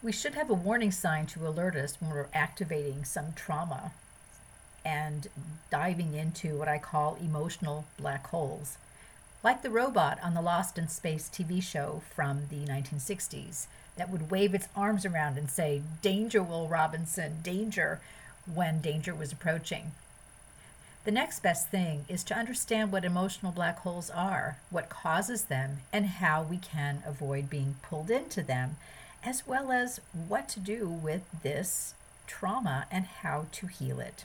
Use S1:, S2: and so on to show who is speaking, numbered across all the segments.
S1: We should have a warning sign to alert us when we're activating some trauma and diving into what I call emotional black holes. Like the robot on the Lost in Space TV show from the 1960s that would wave its arms around and say, Danger, Will Robinson, danger, when danger was approaching. The next best thing is to understand what emotional black holes are, what causes them, and how we can avoid being pulled into them, as well as what to do with this trauma and how to heal it.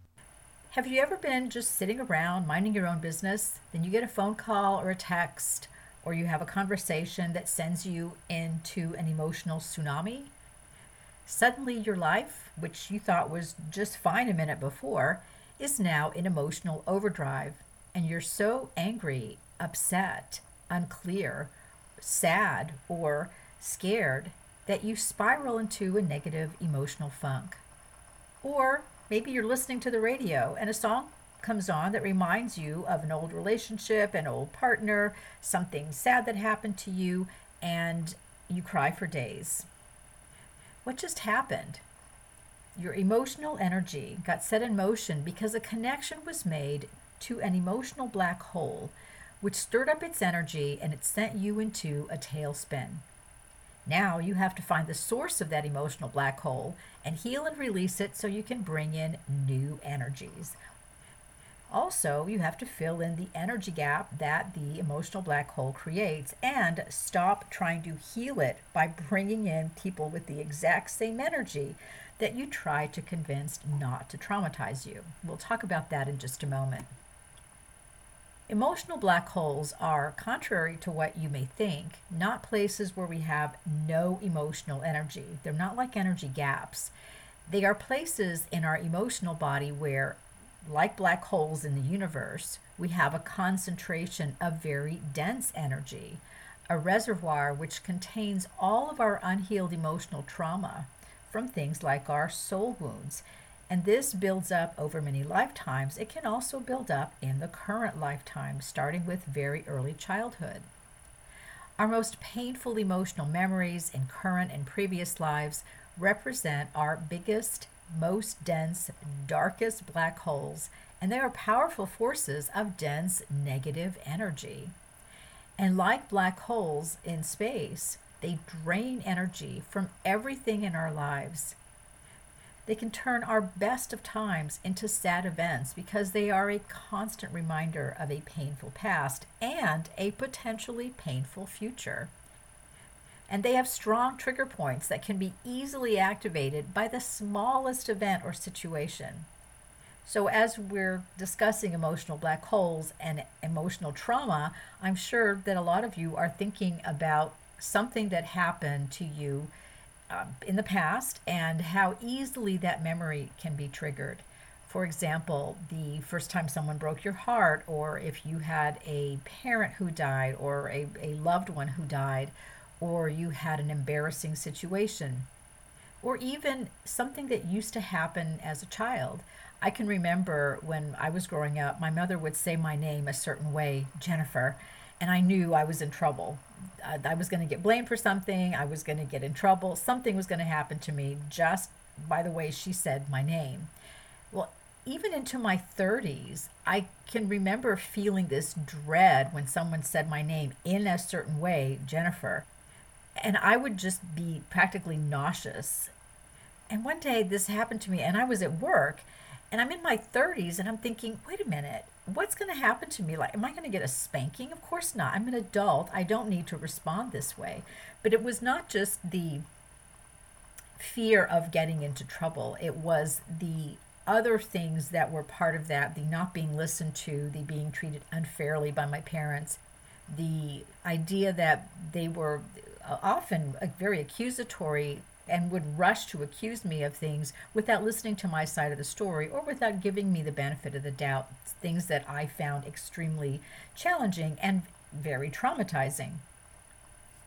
S1: Have you ever been just sitting around minding your own business? Then you get a phone call or a text, or you have a conversation that sends you into an emotional tsunami? Suddenly, your life, which you thought was just fine a minute before, is now in emotional overdrive, and you're so angry, upset, unclear, sad, or scared that you spiral into a negative emotional funk. Or Maybe you're listening to the radio and a song comes on that reminds you of an old relationship, an old partner, something sad that happened to you, and you cry for days. What just happened? Your emotional energy got set in motion because a connection was made to an emotional black hole, which stirred up its energy and it sent you into a tailspin. Now you have to find the source of that emotional black hole and heal and release it so you can bring in new energies. Also, you have to fill in the energy gap that the emotional black hole creates and stop trying to heal it by bringing in people with the exact same energy that you try to convince not to traumatize you. We'll talk about that in just a moment. Emotional black holes are, contrary to what you may think, not places where we have no emotional energy. They're not like energy gaps. They are places in our emotional body where, like black holes in the universe, we have a concentration of very dense energy, a reservoir which contains all of our unhealed emotional trauma from things like our soul wounds and this builds up over many lifetimes. It can also build up in the current lifetime, starting with very early childhood. Our most painful emotional memories in current and previous lives represent our biggest, most dense, darkest black holes, and they are powerful forces of dense negative energy. And like black holes in space, they drain energy from everything in our lives they can turn our best of times into sad events because they are a constant reminder of a painful past and a potentially painful future. And they have strong trigger points that can be easily activated by the smallest event or situation. So, as we're discussing emotional black holes and emotional trauma, I'm sure that a lot of you are thinking about something that happened to you um, in the past and how easily that memory can be triggered. For example, the first time someone broke your heart, or if you had a parent who died, or a, a loved one who died, or you had an embarrassing situation, or even something that used to happen as a child. I can remember when I was growing up, my mother would say my name a certain way, Jennifer, and I knew I was in trouble. I, was going to get blamed for something. I was going to get in trouble. Something was going to happen to me just by the way she said my name. Well, even into my 30s, I can remember feeling this dread when someone said my name in a certain way, Jennifer. And I would just be practically nauseous. And one day this happened to me, and I was at work, and I'm in my 30s, and I'm thinking, wait a minute, what's going to happen to me? Like, am I going to get a spanking? Of course not. I'm an adult. I don't need to respond this way. But it was not just the fear of getting into trouble, it was the other things that were part of that the not being listened to, the being treated unfairly by my parents, the idea that they were uh, often very accusatory and would rush to accuse me of things without listening to my side of the story or without giving me the benefit of the doubt, things that I found extremely challenging and very traumatizing.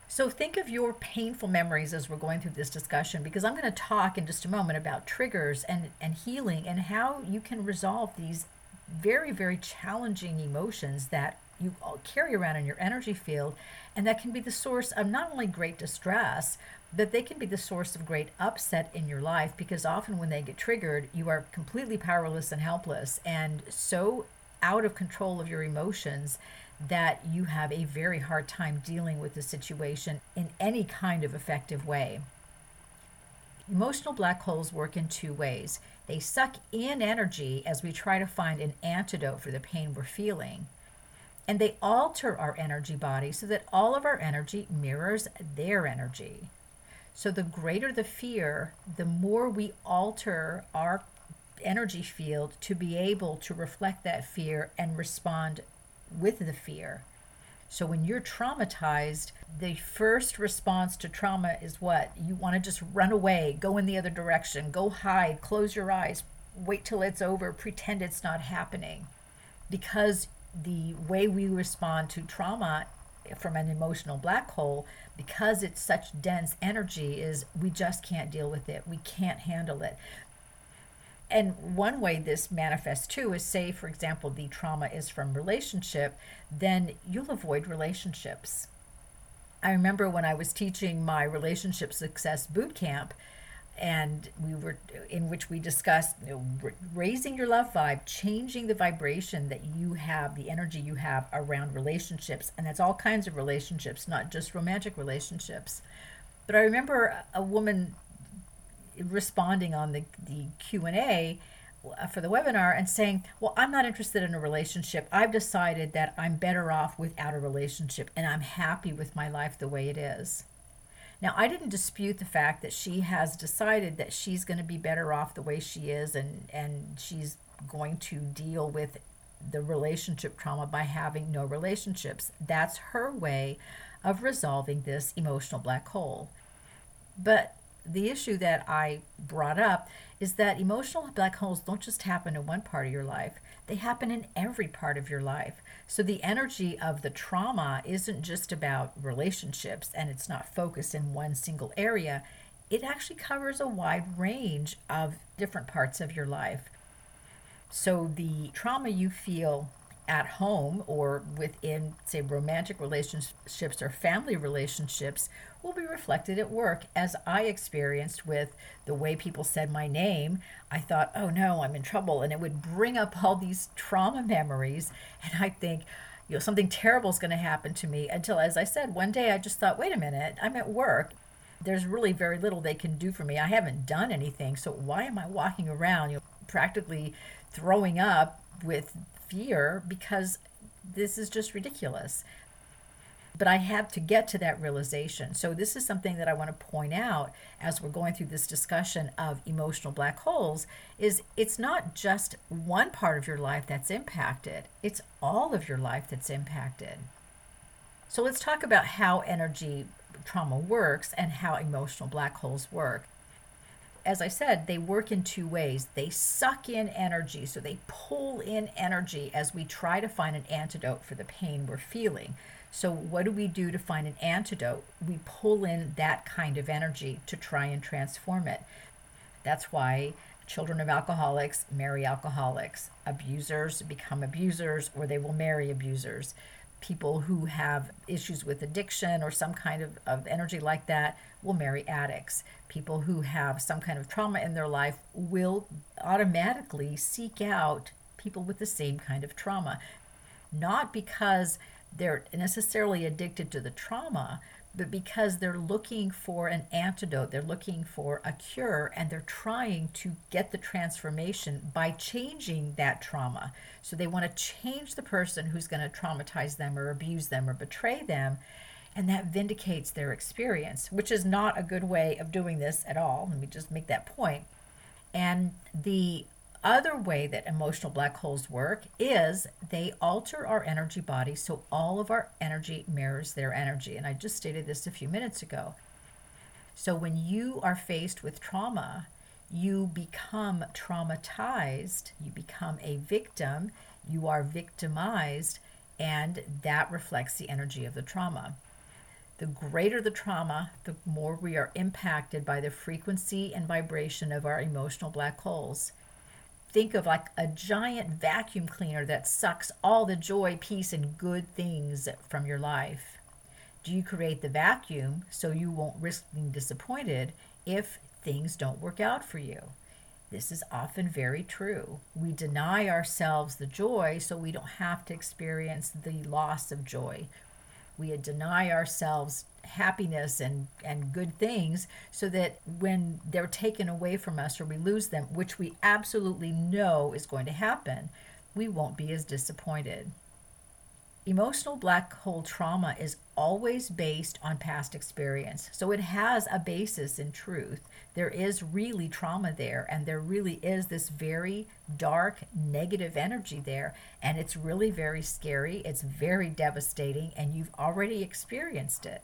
S1: So think of your painful memories as we're going through this discussion because I'm going to talk in just a moment about triggers and, and healing and how you can resolve these very, very challenging emotions that you carry around in your energy field and that can be the source of not only great distress, but they can be the source of great upset in your life because often when they get triggered, you are completely powerless and helpless and so out of control of your emotions that you have a very hard time dealing with the situation in any kind of effective way. Emotional black holes work in two ways. They suck in energy as we try to find an antidote for the pain we're feeling. And they alter our energy body so that all of our energy mirrors their energy. So the greater the fear, the more we alter our energy field to be able to reflect that fear and respond with the fear. So when you're traumatized, the first response to trauma is what? You want to just run away, go in the other direction, go hide, close your eyes, wait till it's over, pretend it's not happening. Because the way we respond to trauma from an emotional black hole, because it's such dense energy, is we just can't deal with it. We can't handle it and one way this manifests too is say for example the trauma is from relationship then you'll avoid relationships i remember when i was teaching my relationship success boot camp and we were in which we discussed you know, raising your love vibe changing the vibration that you have the energy you have around relationships and that's all kinds of relationships not just romantic relationships. But i remember a woman responding on the, the q&a uh, for the webinar and saying well i'm not interested in a relationship. I've decided that i'm better off without a relationship and i'm happy with my life the way it is now i didn't dispute the fact that she has decided that she's going to be better off the way she is and and she's going to deal with the relationship trauma by having no relationships. That's her way of resolving this emotional black hole. But the issue that I brought up is that emotional black holes don't just happen in one part of your life, they happen in every part of your life. So the energy of the trauma isn't just about relationships and it's not focused in one single area. It actually covers a wide range of different parts of your life. So the trauma you feel at home or within, say, romantic relationships or family relationships will be reflected at work, as I experienced with the way people said my name. I thought, oh no, I'm in trouble. And it would bring up all these trauma memories. And I think, you know, something terrible is going to happen to me until, as I said, one day I just thought, wait a minute, I'm at work. There's really very little they can do for me. I haven't done anything. So why am I walking around, you know, practically throwing up with fear because this is just ridiculous. But I had to get to that realization. So, this is something that I want to point out as we're going through this discussion of emotional black holes is it's not just one part of your life that's impacted, it's all of your life that's impacted. So, let's talk about how energy trauma works and how emotional black holes work as I said, they work in two ways. They suck in energy, so they pull in energy as we try to find an antidote for the pain we're feeling. So, what do we do to find an antidote? We pull in that kind of energy to try and transform it. That's why children of alcoholics marry alcoholics, abusers become abusers, or they will marry abusers. People who have issues with addiction or some kind of, of energy like that will marry addicts. People who have some kind of trauma in their life will automatically seek out people with the same kind of trauma. Not because they're necessarily addicted to the trauma, but because they're looking for an antidote, they're looking for a cure, and they're trying to get the transformation by changing that trauma. So they want to change the person who's going to traumatize them or abuse them or betray them. And that vindicates their experience, which is not a good way of doing this at all. Let me just make that point. And the other way that emotional black holes work is they alter our energy body so all of our energy mirrors their energy. And I just stated this a few minutes ago. So when you are faced with trauma, you become traumatized, you become a victim, you are victimized, and that reflects the energy of the trauma. The greater the trauma, the more we are impacted by the frequency and vibration of our emotional black holes think of like a giant vacuum cleaner that sucks all the joy, peace, and good things from your life. Do you create the vacuum so you won't risk being disappointed if things don't work out for you? This is often very true. We deny ourselves the joy so we don't have to experience the loss of joy we deny ourselves happiness and, and good things so that when they're taken away from us or we lose them, which we absolutely know is going to happen, we won't be as disappointed. Emotional black hole trauma is always based on past experience. So it has a basis in truth. There is really trauma there, and there really is this very dark, negative energy there. And it's really very scary. It's very devastating, and you've already experienced it.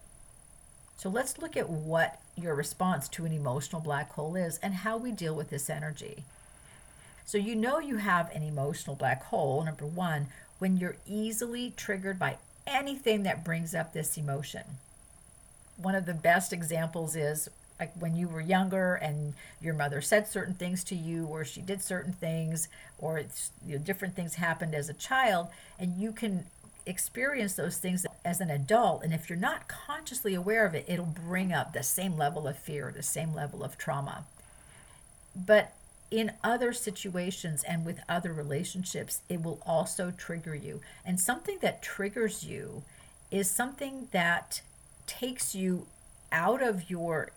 S1: So let's look at what your response to an emotional black hole is and how we deal with this energy. So, you know you have an emotional black hole, number one, when you're easily triggered by anything that brings up this emotion. One of the best examples is like when you were younger and your mother said certain things to you or she did certain things or you know, different things happened as a child and you can experience those things as an adult and if you're not consciously aware of it it'll bring up the same level of fear the same level of trauma but in other situations and with other relationships, it will also trigger you. And something that triggers you is something that takes you out of your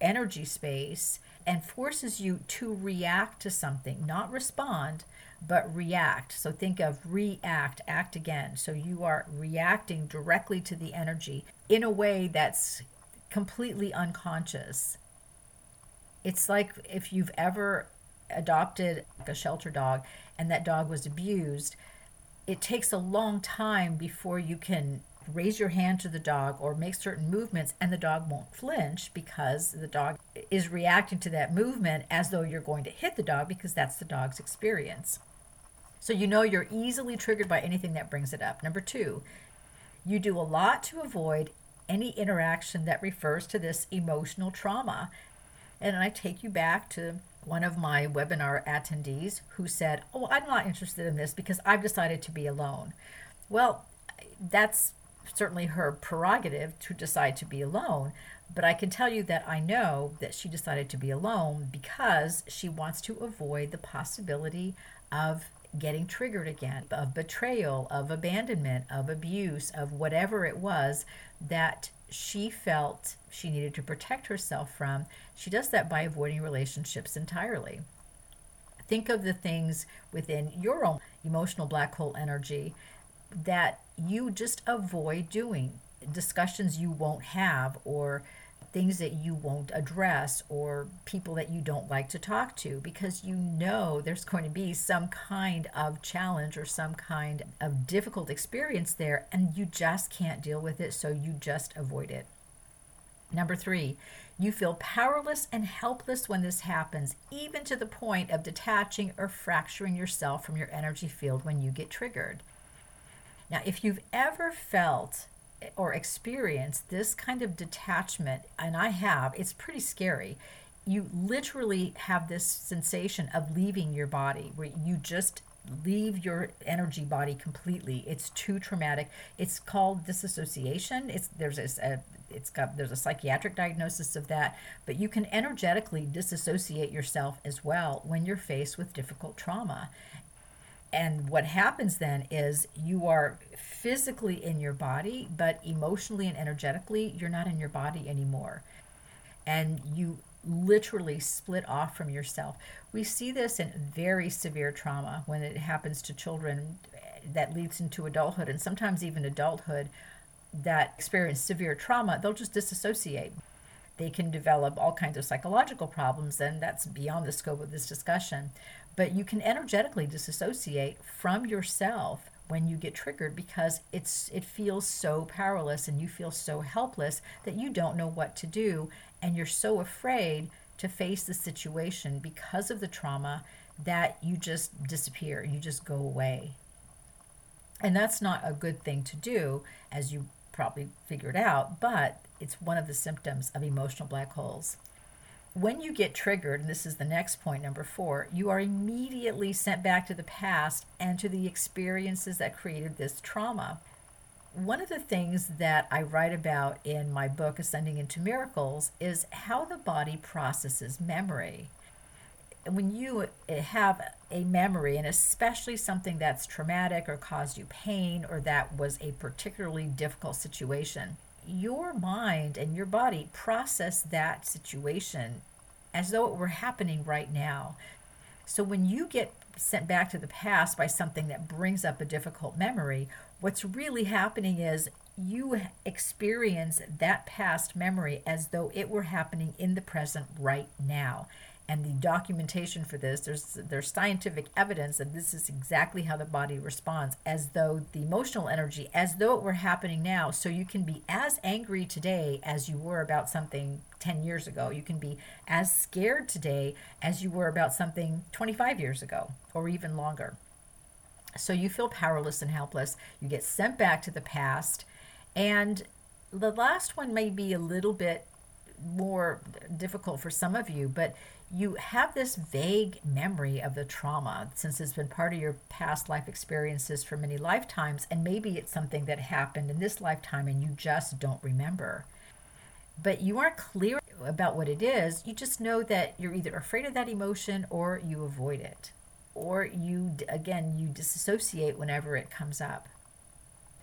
S1: energy space and forces you to react to something, not respond, but react. So think of react, act again. So you are reacting directly to the energy in a way that's completely unconscious. It's like if you've ever adopted a shelter dog and that dog was abused, it takes a long time before you can raise your hand to the dog or make certain movements and the dog won't flinch because the dog is reacting to that movement as though you're going to hit the dog because that's the dog's experience. So you know you're easily triggered by anything that brings it up. Number two, you do a lot to avoid any interaction that refers to this emotional trauma. And I take you back to one of my webinar attendees who said, Oh, I'm not interested in this because I've decided to be alone. Well, that's certainly her prerogative to decide to be alone. But I can tell you that I know that she decided to be alone because she wants to avoid the possibility of getting triggered again, of betrayal, of abandonment, of abuse, of whatever it was that she felt she needed to protect herself from, she does that by avoiding relationships entirely. Think of the things within your own emotional black hole energy that you just avoid doing, discussions you won't have, or things that you won't address or people that you don't like to talk to because you know there's going to be some kind of challenge or some kind of difficult experience there and you just can't deal with it, so you just avoid it. Number three, you feel powerless and helpless when this happens, even to the point of detaching or fracturing yourself from your energy field when you get triggered. Now, if you've ever felt or experience this kind of detachment, and I have, it's pretty scary. You literally have this sensation of leaving your body where you just leave your energy body completely. It's too traumatic. It's called disassociation. It's there's a, a uh, it's got there's a psychiatric diagnosis of that, but you can energetically disassociate yourself as well when you're faced with difficult trauma. And what happens then is you are physically in your body, but emotionally and energetically, you're not in your body anymore. And you literally split off from yourself. We see this in very severe trauma when it happens to children that leads into adulthood and sometimes even adulthood that experience severe trauma, they'll just disassociate. They can develop all kinds of psychological problems, and that's beyond the scope of this discussion. But you can energetically disassociate from yourself when you get triggered because it's it feels so powerless and you feel so helpless that you don't know what to do. And you're so afraid to face the situation because of the trauma that you just disappear you just go away. And that's not a good thing to do as you probably figured out but it's one of the symptoms of emotional black holes when you get triggered, and this is the next point, number four, you are immediately sent back to the past and to the experiences that created this trauma. One of the things that I write about in my book, Ascending into Miracles, is how the body processes memory. When you eh, have a memory, and especially something that's traumatic or caused you pain or that was a particularly difficult situation, your mind and your body process that situation as though it were happening right now. So when you get sent back to the past by something that brings up a difficult memory, what's really happening is you experience that past memory as though it were happening in the present right now and the documentation for this there's there's scientific evidence that this is exactly how the body responds as though the emotional energy as though it were happening now. So you can be as angry today as you were about something 10 years ago. You can be as scared today as you were about something 25 years ago or even longer. So you feel powerless and helpless. You get sent back to the past. And the last one may be a little bit more difficult for some of you, but you have this vague memory of the trauma since it's been part of your past life experiences for many lifetimes, and maybe it's something that happened in this lifetime and you just don't remember. But you aren't clear about what it is. You just know that you're either afraid of that emotion or you avoid it. Or you, again, you disassociate whenever it comes up.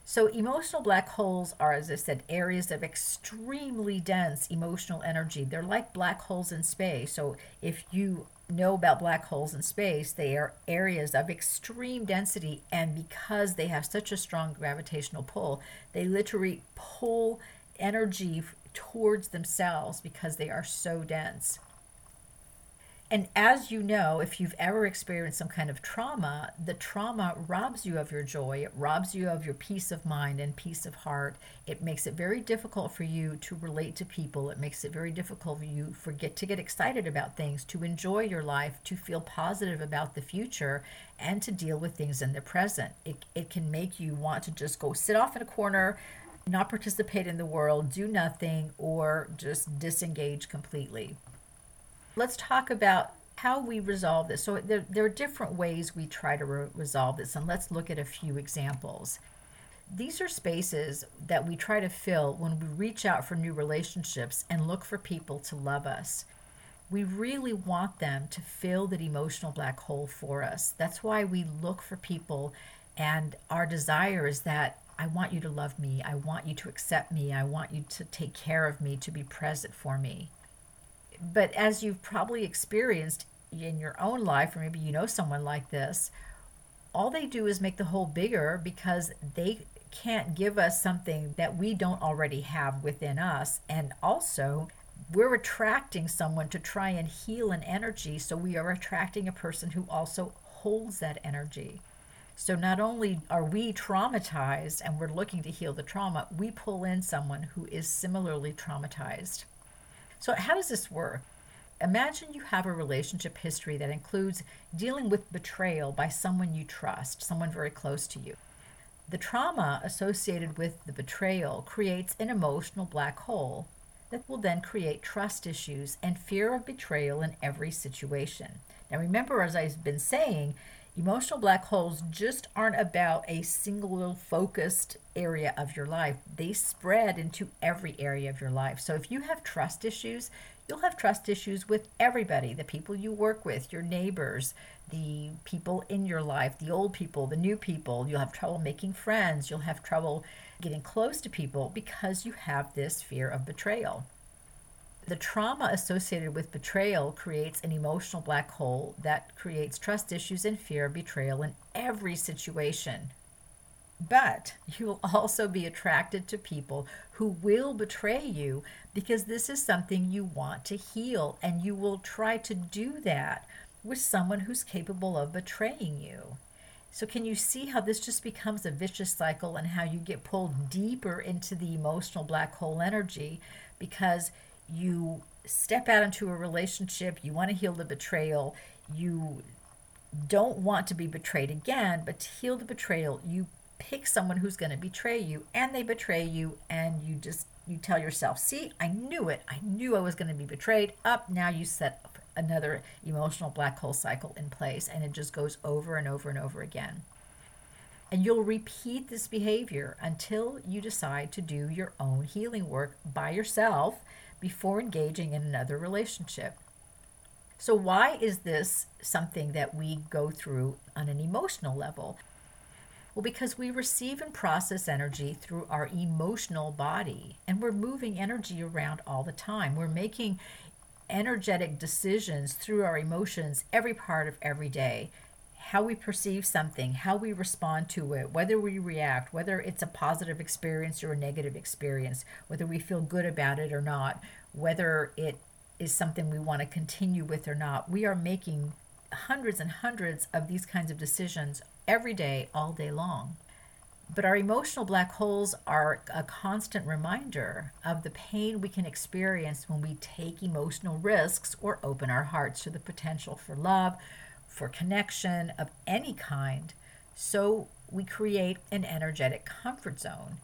S1: So, emotional black holes are, as I said, areas of extremely dense emotional energy. They're like black holes in space. So, if you know about black holes in space, they are areas of extreme density, and because they have such a strong gravitational pull, they literally pull energy towards themselves because they are so dense. And as you know, if you've ever experienced some kind of trauma, the trauma robs you of your joy. It robs you of your peace of mind and peace of heart. It makes it very difficult for you to relate to people. It makes it very difficult for you forget to get excited about things, to enjoy your life, to feel positive about the future, and to deal with things in the present. It, it can make you want to just go sit off in a corner, not participate in the world, do nothing, or just disengage completely let's talk about how we resolve this. So there, there are different ways we try to re- resolve this, and let's look at a few examples. These are spaces that we try to fill when we reach out for new relationships and look for people to love us. We really want them to fill that emotional black hole for us. That's why we look for people, and our desire is that I want you to love me. I want you to accept me. I want you to take care of me, to be present for me but as you've probably experienced in your own life, or maybe you know someone like this, all they do is make the hole bigger because they can't give us something that we don't already have within us. And also, we're attracting someone to try and heal an energy. So we are attracting a person who also holds that energy. So not only are we traumatized and we're looking to heal the trauma, we pull in someone who is similarly traumatized. So, how does this work? Imagine you have a relationship history that includes dealing with betrayal by someone you trust, someone very close to you. The trauma associated with the betrayal creates an emotional black hole that will then create trust issues and fear of betrayal in every situation. Now, remember, as I've been saying, Emotional black holes just aren't about a single focused area of your life. They spread into every area of your life. So if you have trust issues, you'll have trust issues with everybody the people you work with, your neighbors, the people in your life, the old people, the new people. You'll have trouble making friends. You'll have trouble getting close to people because you have this fear of betrayal. The trauma associated with betrayal creates an emotional black hole that creates trust issues and fear of betrayal in every situation. But you will also be attracted to people who will betray you because this is something you want to heal, and you will try to do that with someone who's capable of betraying you. So, can you see how this just becomes a vicious cycle and how you get pulled deeper into the emotional black hole energy because you step out into a relationship, you want to heal the betrayal, you don't want to be betrayed again, but to heal the betrayal, you pick someone who's going to betray you and they betray you and you just you tell yourself, "See, I knew it. I knew I was going to be betrayed." Up now you set up another emotional black hole cycle in place and it just goes over and over and over again. And you'll repeat this behavior until you decide to do your own healing work by yourself before engaging in another relationship. So, why is this something that we go through on an emotional level? Well, because we receive and process energy through our emotional body, and we're moving energy around all the time. We're making energetic decisions through our emotions every part of every day. How we perceive something, how we respond to it, whether we react, whether it's a positive experience or a negative experience, whether we feel good about it or not, whether it is something we want to continue with or not. We are making hundreds and hundreds of these kinds of decisions every day, all day long. But our emotional black holes are a constant reminder of the pain we can experience when we take emotional risks or open our hearts to the potential for love, for connection of any kind. So we create an energetic comfort zone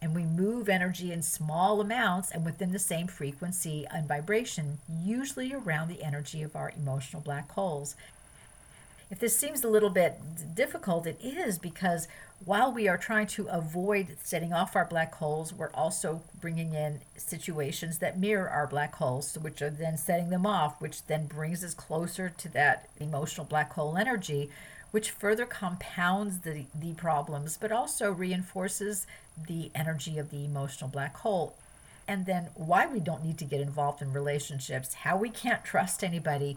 S1: and we move energy in small amounts and within the same frequency and vibration, usually around the energy of our emotional black holes. If this seems a little bit difficult, it is because while we are trying to avoid setting off our black holes, we're also bringing in situations that mirror our black holes, which are then setting them off, which then brings us closer to that emotional black hole energy, which further compounds the, the problems, but also reinforces the energy of the emotional black hole. And then why we don't need to get involved in relationships, how we can't trust anybody,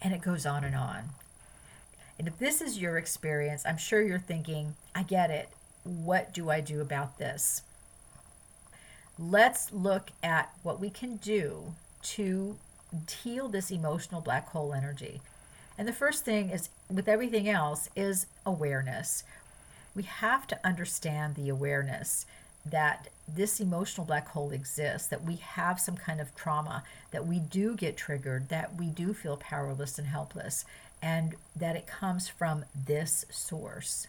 S1: and it goes on and on. And if this is your experience, I'm sure you're thinking, I get it. What do I do about this? Let's look at what we can do to heal this emotional black hole energy. And the first thing is, with everything else, is awareness. We have to understand the awareness that this emotional black hole exists, that we have some kind of trauma, that we do get triggered, that we do feel powerless and helpless, and that it comes from this source.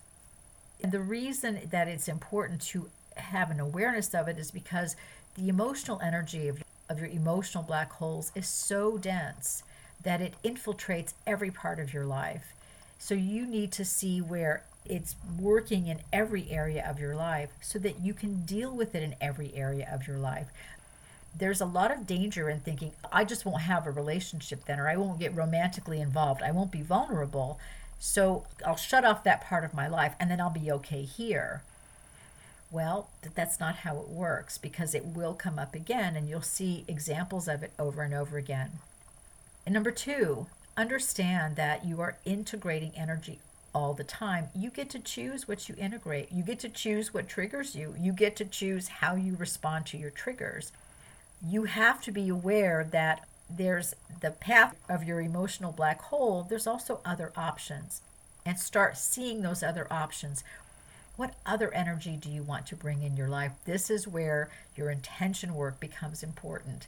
S1: And the reason that it's important to have an awareness of it is because the emotional energy of, of your emotional black holes is so dense that it infiltrates every part of your life. So you need to see where it's working in every area of your life so that you can deal with it in every area of your life there's a lot of danger in thinking, I just won't have a relationship then, or I won't get romantically involved. I won't be vulnerable. So I'll shut off that part of my life and then I'll be okay here. Well, that's not how it works because it will come up again and you'll see examples of it over and over again. And number two, understand that you are integrating energy all the time. You get to choose what you integrate. You get to choose what triggers you. You get to choose how you respond to your triggers you have to be aware that there's the path of your emotional black hole, there's also other options. And start seeing those other options. What other energy do you want to bring in your life? This is where your intention work becomes important.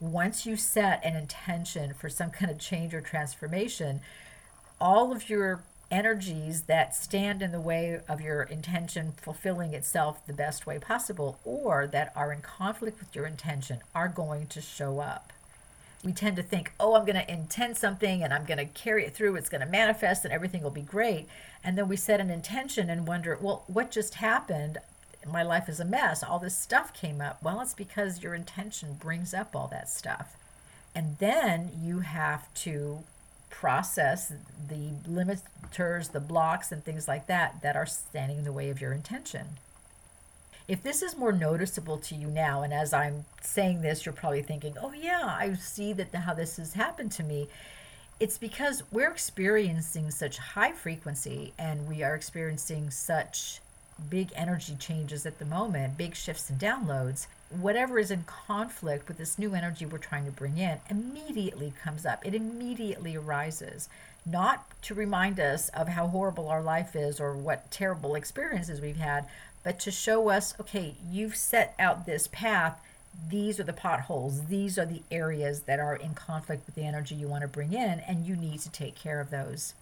S1: Once you set an intention for some kind of change or transformation, all of your energies that stand in the way of your intention fulfilling itself the best way possible or that are in conflict with your intention are going to show up. we tend to think, oh, I'm going to intend something and I'm going to carry it through. It's going to manifest and everything will be great. And then we set an intention and wonder, well, what just happened? My life is a mess. All this stuff came up. Well, it's because your intention brings up all that stuff. And then you have to process the limiters, the blocks, and things like that that are standing in the way of your intention. If this is more noticeable to you now, and as I'm saying this, you're probably thinking, oh, yeah, I see that how this has happened to me. It's because we're experiencing such high frequency and we are experiencing such big energy changes at the moment, big shifts and downloads. Whatever is in conflict with this new energy we're trying to bring in immediately comes up. It immediately arises, not to remind us of how horrible our life is or what terrible experiences we've had, but to show us okay, you've set out this path. These are the potholes. These are the areas that are in conflict with the energy you want to bring in, and you need to take care of those.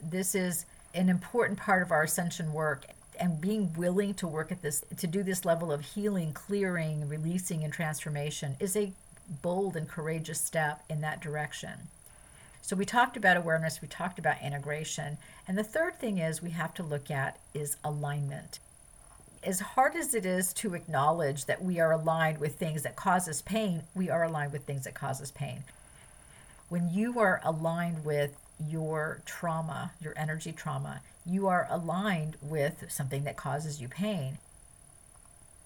S1: This is an important part of our ascension work and being willing to work at this to do this level of healing clearing releasing and transformation is a bold and courageous step in that direction so we talked about awareness we talked about integration and the third thing is we have to look at is alignment as hard as it is to acknowledge that we are aligned with things that cause us pain, we are aligned with things that cause us pain. When you are aligned with your trauma, your energy trauma, you are aligned with something that causes you pain.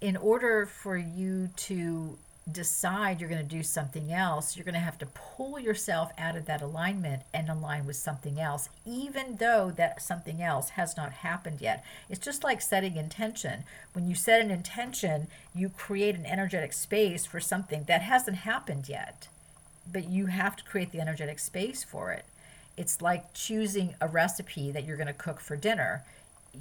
S1: In order for you to decide you're going to do something else, you're going to have to pull yourself out of that alignment and align with something else, even though that something else has not happened yet. It's just like setting intention. When you set an intention, you create an energetic space for something that hasn't happened yet, but you have to create the energetic space for it. It's like choosing a recipe that you're going to cook for dinner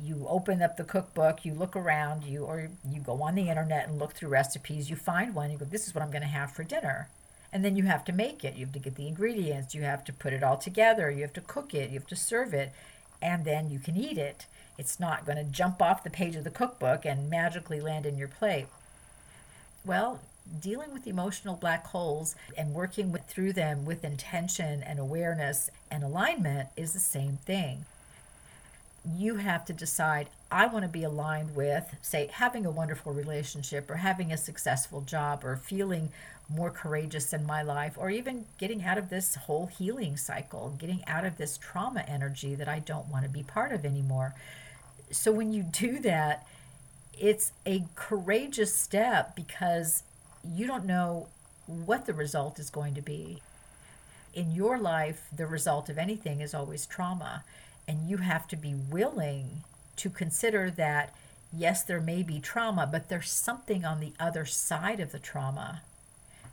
S1: you open up the cookbook, you look around, you or you go on the internet and look through recipes, you find one, you go, this is what I'm going to have for dinner. And then you have to make it. You have to get the ingredients, you have to put it all together, you have to cook it, you have to serve it, and then you can eat it. It's not going to jump off the page of the cookbook and magically land in your plate. Well, dealing with emotional black holes and working with, through them with intention and awareness and alignment is the same thing you have to decide I want to be aligned with, say, having a wonderful relationship or having a successful job or feeling more courageous in my life or even getting out of this whole healing cycle, getting out of this trauma energy that I don't want to be part of anymore. So when you do that, it's a courageous step because you don't know what the result is going to be. In your life, the result of anything is always trauma. And you have to be willing to consider that, yes, there may be trauma, but there's something on the other side of the trauma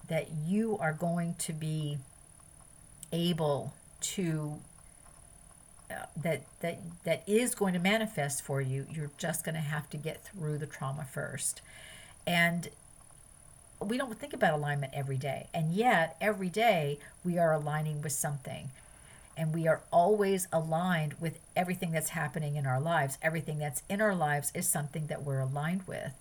S1: that you are going to be able to uh, that that that is going to manifest for you you're just going to have to get through the trauma first and we don't think about alignment every day and yet every day we are aligning with something and we are always aligned with everything that's happening in our lives. Everything that's in our lives is something that we're aligned with.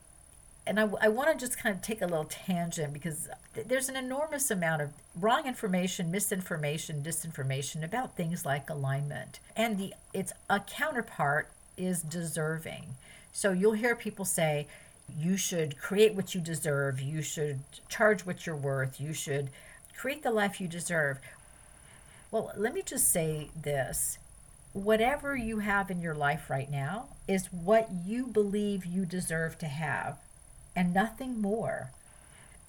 S1: And I, I want to just kind of take a little tangent because th- there's an enormous amount of wrong information, misinformation, disinformation about things like alignment. And the its a counterpart is deserving. So you'll hear people say, you should create what you deserve, you should charge what you're worth, you should create the life you deserve. Well, let me just say this whatever you have in your life right now is what you believe you deserve to have, and nothing more.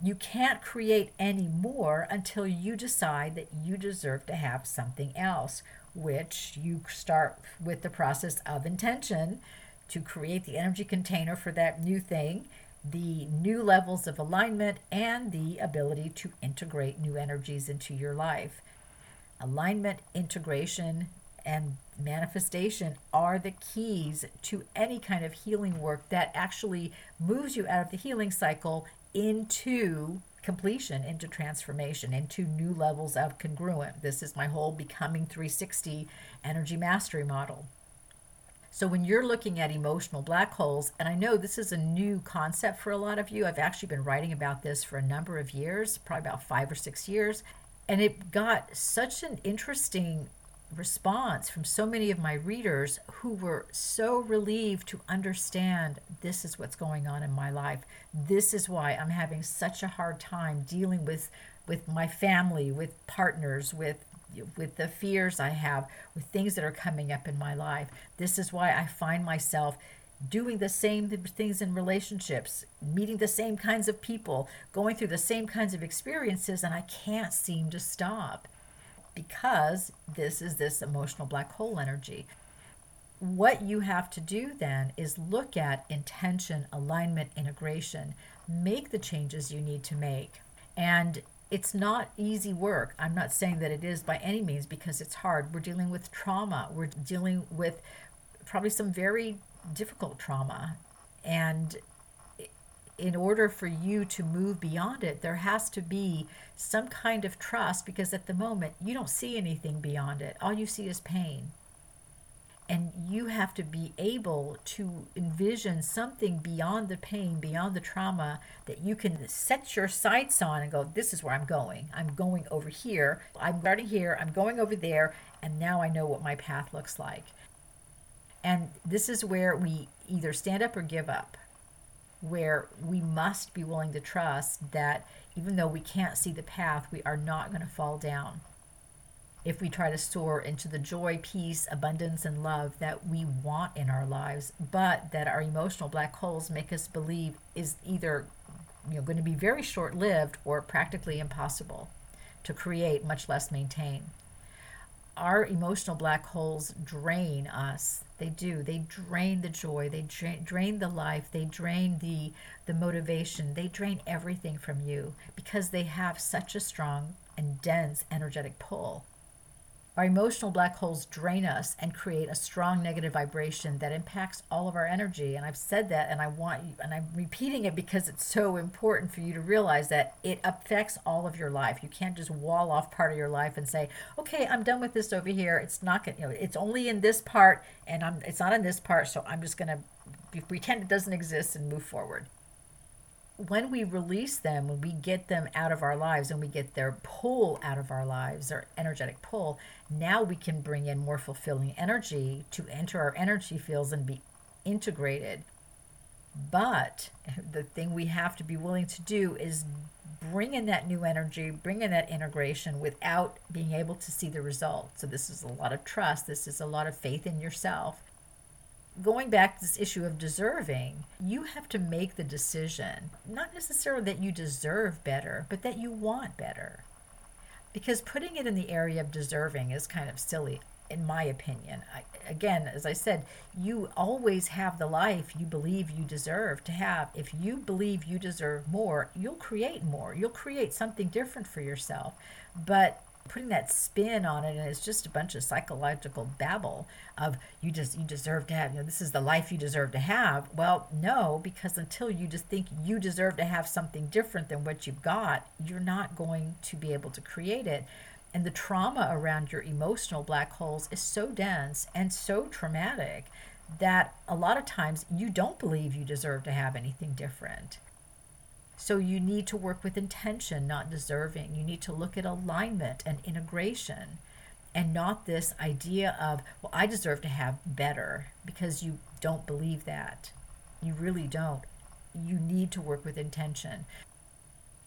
S1: You can't create any more until you decide that you deserve to have something else, which you start with the process of intention to create the energy container for that new thing, the new levels of alignment, and the ability to integrate new energies into your life alignment, integration, and manifestation are the keys to any kind of healing work that actually moves you out of the healing cycle into completion, into transformation, into new levels of congruent. This is my whole Becoming 360 energy mastery model. So, when you're looking at emotional black holes, and I know this is a new concept for a lot of you, I've actually been writing about this for a number of years, probably about five or six years. And it got such an interesting response from so many of my readers who were so relieved to understand this is what's going on in my life. This is why I'm having such a hard time dealing with with my family, with partners, with with the fears I have, with things that are coming up in my life. This is why I find myself doing the same things in relationships, meeting the same kinds of people, going through the same kinds of experiences, and I can't seem to stop because this is this emotional black hole energy. What you have to do then is look at intention, alignment, integration, make the changes you need to make. And it's not easy work. I'm not saying that it is by any means because it's hard. We're dealing with trauma. We're dealing with probably some very difficult trauma. And in order for you to move beyond it, there has to be some kind of trust because at the moment you don't see anything beyond it. All you see is pain. And you have to be able to envision something beyond the pain, beyond the trauma that you can set your sights on and go, This is where I'm going. I'm going over here. I'm starting here. I'm going over there. And now I know what my path looks like. And this is where we either stand up or give up where we must be willing to trust that even though we can't see the path, we are not going to fall down. If we try to soar into the joy, peace, abundance, and love that we want in our lives, but that our emotional black holes make us believe is either you know, going to be very short lived or practically impossible to create, much less maintain. Our emotional black holes drain us. They do. They drain the joy. They drain, drain the life. They drain the the motivation. They drain everything from you because they have such a strong and dense energetic pull our emotional black holes drain us and create a strong negative vibration that impacts all of our energy. And I've said that and I want you, and I'm repeating it because it's so important for you to realize that it affects all of your life. You can't just wall off part of your life and say, okay, I'm done with this over here. It's not going to, you know, it's only in this part and I'm, it's not in this part. So I'm just going to pretend it doesn't exist and move forward when we release them, when we get them out of our lives and we get their pull out of our lives, their energetic pull, now we can bring in more fulfilling energy to enter our energy fields and be integrated. But the thing we have to be willing to do is bring in that new energy, bring in that integration without being able to see the result. So, this is a lot of trust, this is a lot of faith in yourself going back to this issue of deserving, you have to make the decision, not necessarily that you deserve better, but that you want better. Because putting it in the area of deserving is kind of silly, in my opinion. I, again, as I said, you always have the life you believe you deserve to have. If you believe you deserve more, you'll create more. You'll create something different for yourself. But putting that spin on it and it's just a bunch of psychological babble of you just you deserve to have you know this is the life you deserve to have. Well no because until you just think you deserve to have something different than what you've got you're not going to be able to create it. And the trauma around your emotional black holes is so dense and so traumatic that a lot of times you don't believe you deserve to have anything different so you need to work with intention, not deserving. You need to look at alignment and integration and not this idea of, well, I deserve to have better because you don't believe that. You really don't. You need to work with intention.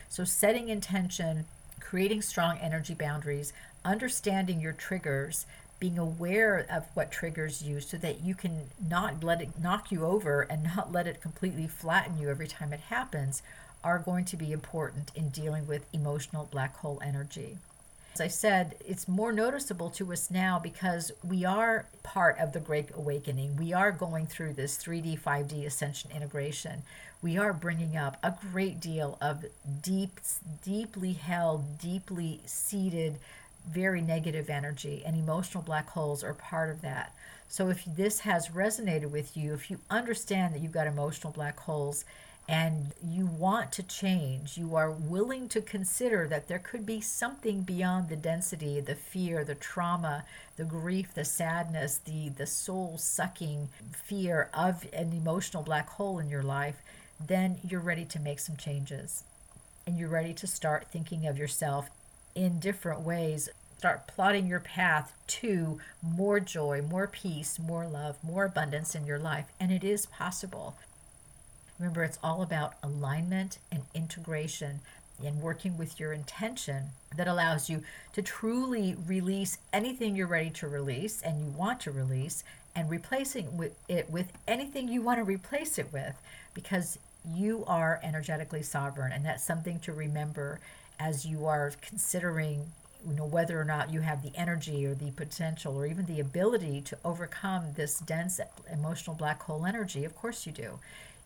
S1: So, setting intention, creating strong energy boundaries, understanding your triggers, being aware of what triggers you so that you can not let it knock you over and not let it completely flatten you every time it happens are going to be important in dealing with emotional black hole energy. As I said, it's more noticeable to us now because we are part of the Great Awakening. We are going through this 3D, 5D ascension integration. We are bringing up a great deal of deep, deeply held, deeply seated, very negative energy, and emotional black holes are part of that. So, if this has resonated with you, if you understand that you've got emotional black holes, and you want to change, you are willing to consider that there could be something beyond the density, the fear, the trauma, the grief, the sadness, the, the soul sucking fear of an emotional black hole in your life, then you're ready to make some changes. And you're ready to start thinking of yourself in different ways. Start plotting your path to more joy, more peace, more love, more abundance in your life. And it is possible. Remember, it's all about alignment and integration and working with your intention that allows you to truly release anything you're ready to release and you want to release and replacing it with anything you want to replace it with because you are energetically sovereign and that's something to remember as you are considering you know whether or not you have the energy or the potential or even the ability to overcome this dense emotional black hole energy. Of course you do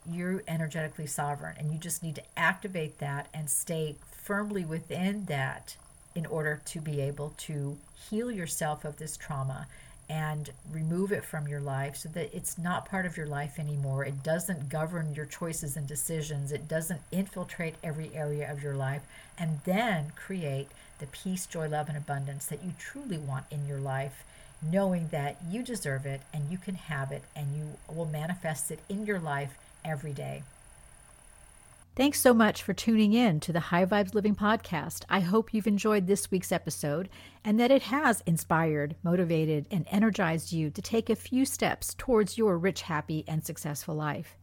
S1: you're energetically sovereign and you just need to activate that and stay firmly within that in order to be able to heal yourself of this trauma and remove it from your life so that it's not part of your life anymore. It doesn't govern your choices and decisions. It doesn't infiltrate every area of your life and then create the peace, joy, love, and abundance that you truly want in your life, knowing that you deserve it and you can have it and you will manifest it in your life every day.
S2: Thanks so much for tuning in to the High Vibes Living podcast. I hope you've enjoyed this week's episode and that it has inspired, motivated, and energized you to take a few steps towards your rich, happy, and successful life.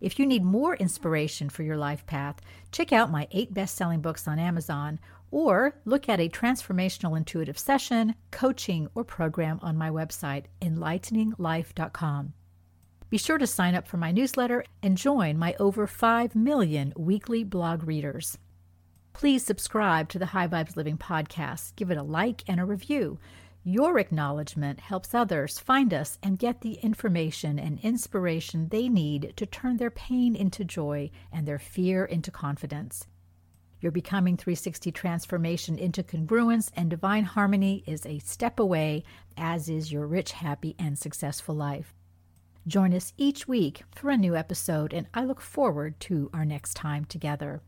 S2: If you need more inspiration for your life path, check out my eight best selling books on Amazon or look at a transformational intuitive session, coaching, or program on my website, enlighteninglife.com. Be sure to sign up for my newsletter and join my over 5 million weekly blog readers. Please subscribe to the High Vibes Living podcast, give it a like and a review. Your acknowledgement helps others find us and get the information and inspiration they need to turn their pain into joy and their fear into confidence. Your Becoming 360 transformation into congruence and divine harmony is a step away, as is your rich, happy, and successful life. Join us each week for a new episode, and I look forward to our next time together.